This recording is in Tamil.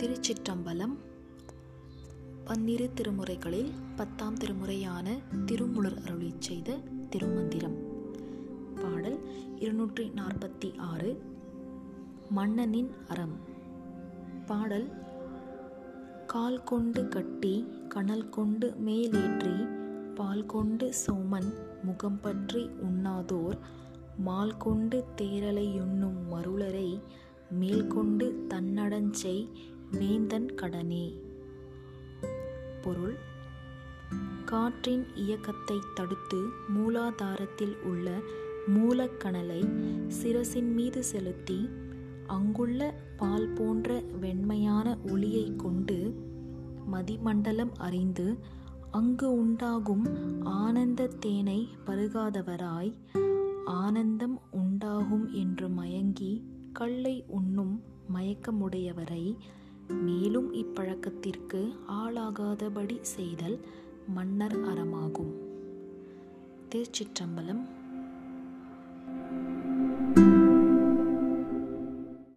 திருச்சிற்றம்பலம் பன்னிரு திருமுறைகளில் பத்தாம் திருமுறையான திருமுலர் அருளி செய்த திருமந்திரம். பாடல் இருநூற்றி நாற்பத்தி ஆறு மன்னனின் அறம். பாடல் கால் கொண்டு கட்டி கனல் கொண்டு மேலேற்றி பால் கொண்டு சோமன் முகம் பற்றி உண்ணாதோர் மால் கொண்டு தேரலையுண்ணும் மருளரை மேல்கொண்டு தன்னடஞ்செய் வேந்தன் கடனே. பொருள். காற்றின் இயக்கத்தை தடுத்து மூலாதாரத்தில் உள்ள மூலக்கணலை சிரசின் மீது செலுத்தி அங்குள்ள பால் போன்ற வெண்மையான ஒளியை கொண்டு மதிமண்டலம் அறிந்து அங்கு உண்டாகும் ஆனந்த தேனை பருகாதவராய் ஆனந்தம் உண்டாகும் என்று மயங்கி கல்லை உண்ணும் மயக்கமுடையவரை மேலும் இப்பழக்கத்திற்கு ஆளாகாதபடி செய்தல் மன்னர் அறமாகும். திருச்சிற்றம்பலம்